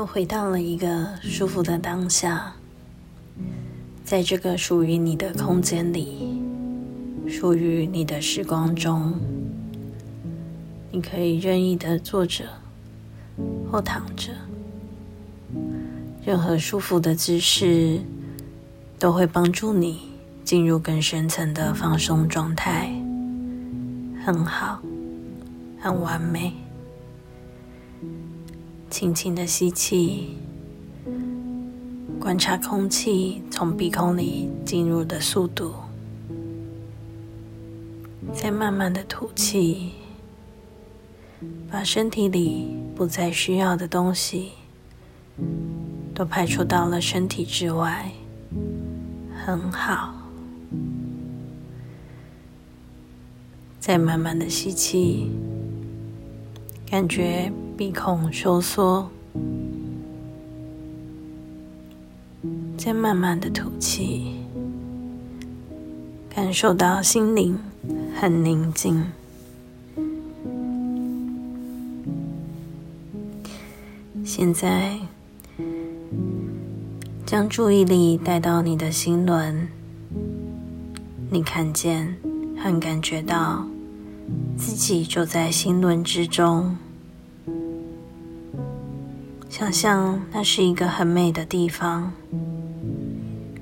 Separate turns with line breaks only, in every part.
又回到了一个舒服的当下，在这个属于你的空间里，属于你的时光中，你可以任意的坐着或躺着，任何舒服的姿势都会帮助你进入更深层的放松状态，很好，很完美。轻轻的吸气，观察空气从鼻孔里进入的速度，再慢慢的吐气，把身体里不再需要的东西都排除到了身体之外，很好。再慢慢的吸气，感觉。鼻孔收缩，再慢慢的吐气，感受到心灵很宁静。现在，将注意力带到你的心轮，你看见和感觉到自己就在心轮之中。想象那是一个很美的地方，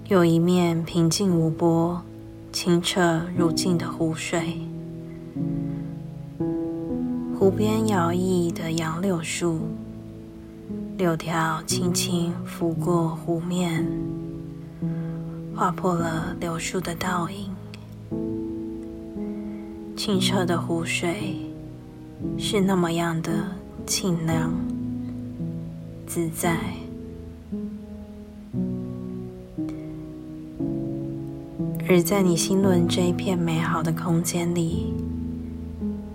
有一面平静无波、清澈如镜的湖水，湖边摇曳的杨柳树，柳条轻轻拂过湖面，划破了柳树的倒影。清澈的湖水是那么样的清凉。自在，而在你心轮这一片美好的空间里，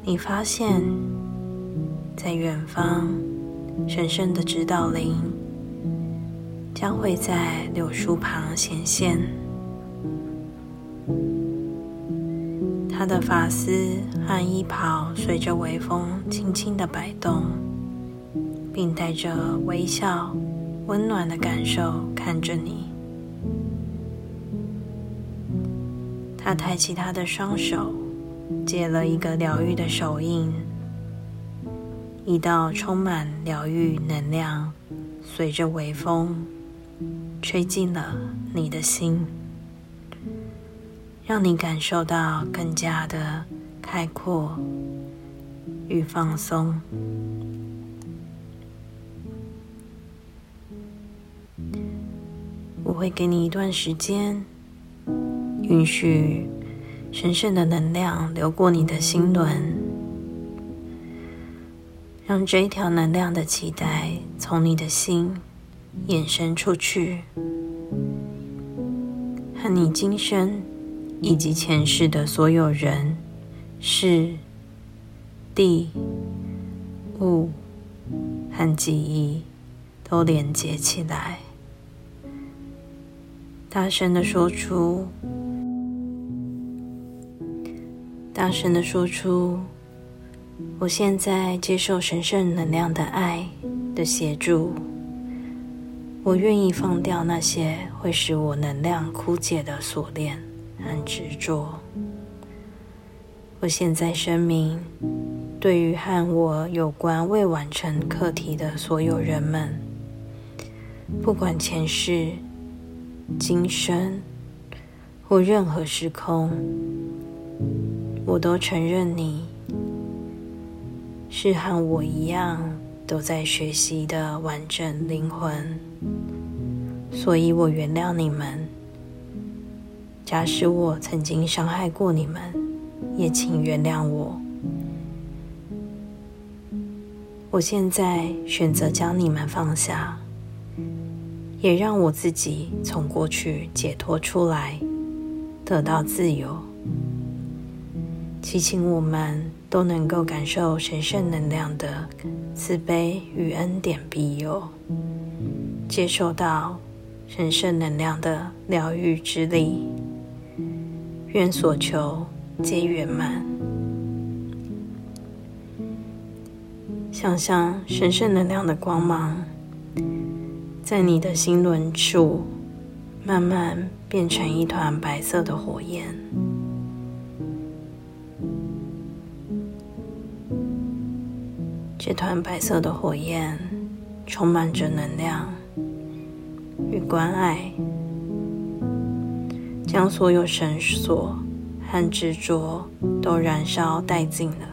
你发现，在远方，神圣的指导灵将会在柳树旁显现，他的发丝和衣袍随着微风轻轻的摆动。并带着微笑、温暖的感受看着你。他抬起他的双手，结了一个疗愈的手印。一道充满疗愈能量，随着微风吹进了你的心，让你感受到更加的开阔与放松。我会给你一段时间，允许神圣的能量流过你的心轮，让这一条能量的脐带从你的心延伸出去，和你今生以及前世的所有人、事、地、物和记忆都连接起来。大声的说出，大声的说出，我现在接受神圣能量的爱的协助。我愿意放掉那些会使我能量枯竭的锁链和执着。我现在声明，对于和我有关未完成课题的所有人们，不管前世。今生或任何时空，我都承认你是和我一样都在学习的完整灵魂，所以我原谅你们。假使我曾经伤害过你们，也请原谅我。我现在选择将你们放下。也让我自己从过去解脱出来，得到自由。祈请我们都能够感受神圣能量的慈悲与恩典庇佑，接受到神圣能量的疗愈之力。愿所求皆圆满。想象神圣能量的光芒。在你的心轮处慢慢变成一团白色的火焰。这团白色的火焰充满着能量与关爱，将所有绳索和执着都燃烧殆尽了。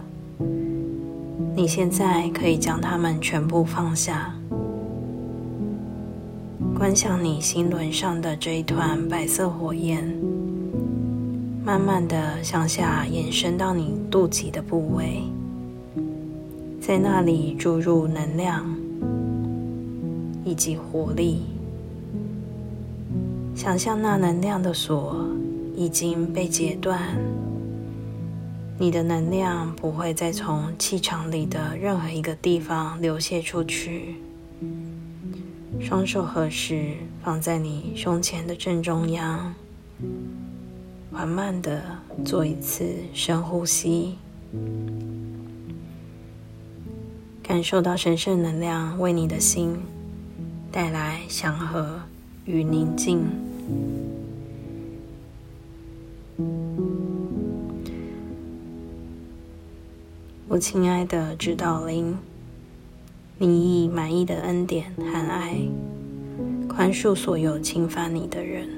你现在可以将它们全部放下，观想你心轮上的这一团白色火焰，慢慢的向下延伸到你肚脐的部位。在那里注入能量以及活力，想象那能量的锁已经被截断，你的能量不会再从气场里的任何一个地方流泻出去。双手合十，放在你胸前的正中央，缓慢的做一次深呼吸。感受到神圣能量为你的心带来祥和与宁静。我亲爱的指导灵，你以满意的恩典和爱宽恕所有侵犯你的人，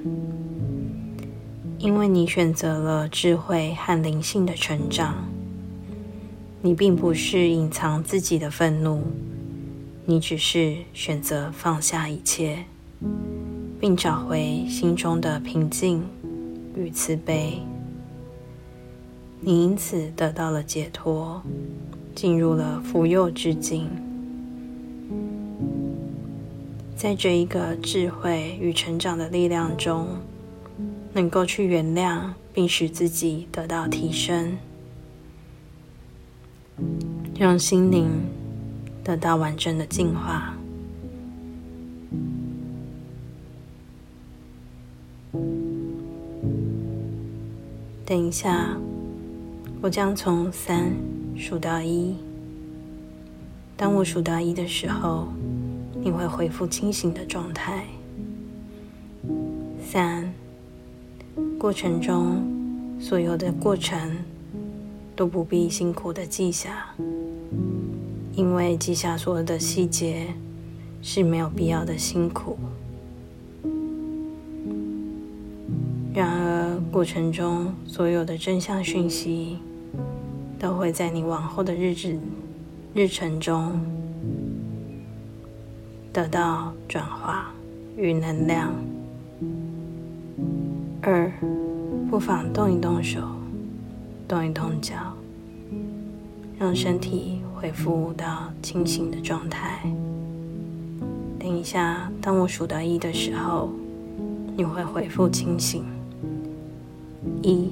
因为你选择了智慧和灵性的成长。你并不是隐藏自己的愤怒，你只是选择放下一切，并找回心中的平静与慈悲。你因此得到了解脱，进入了福佑之境。在这一个智慧与成长的力量中，能够去原谅，并使自己得到提升。让心灵得到完整的净化。等一下，我将从三数到一。当我数到一的时候，你会恢复清醒的状态。三，过程中所有的过程。都不必辛苦的记下，因为记下所有的细节是没有必要的辛苦。然而，过程中所有的真相讯息都会在你往后的日子、日程中得到转化与能量。二，不妨动一动手。动一动脚，让身体恢复到清醒的状态。等一下，当我数到一的时候，你会恢复清醒。一。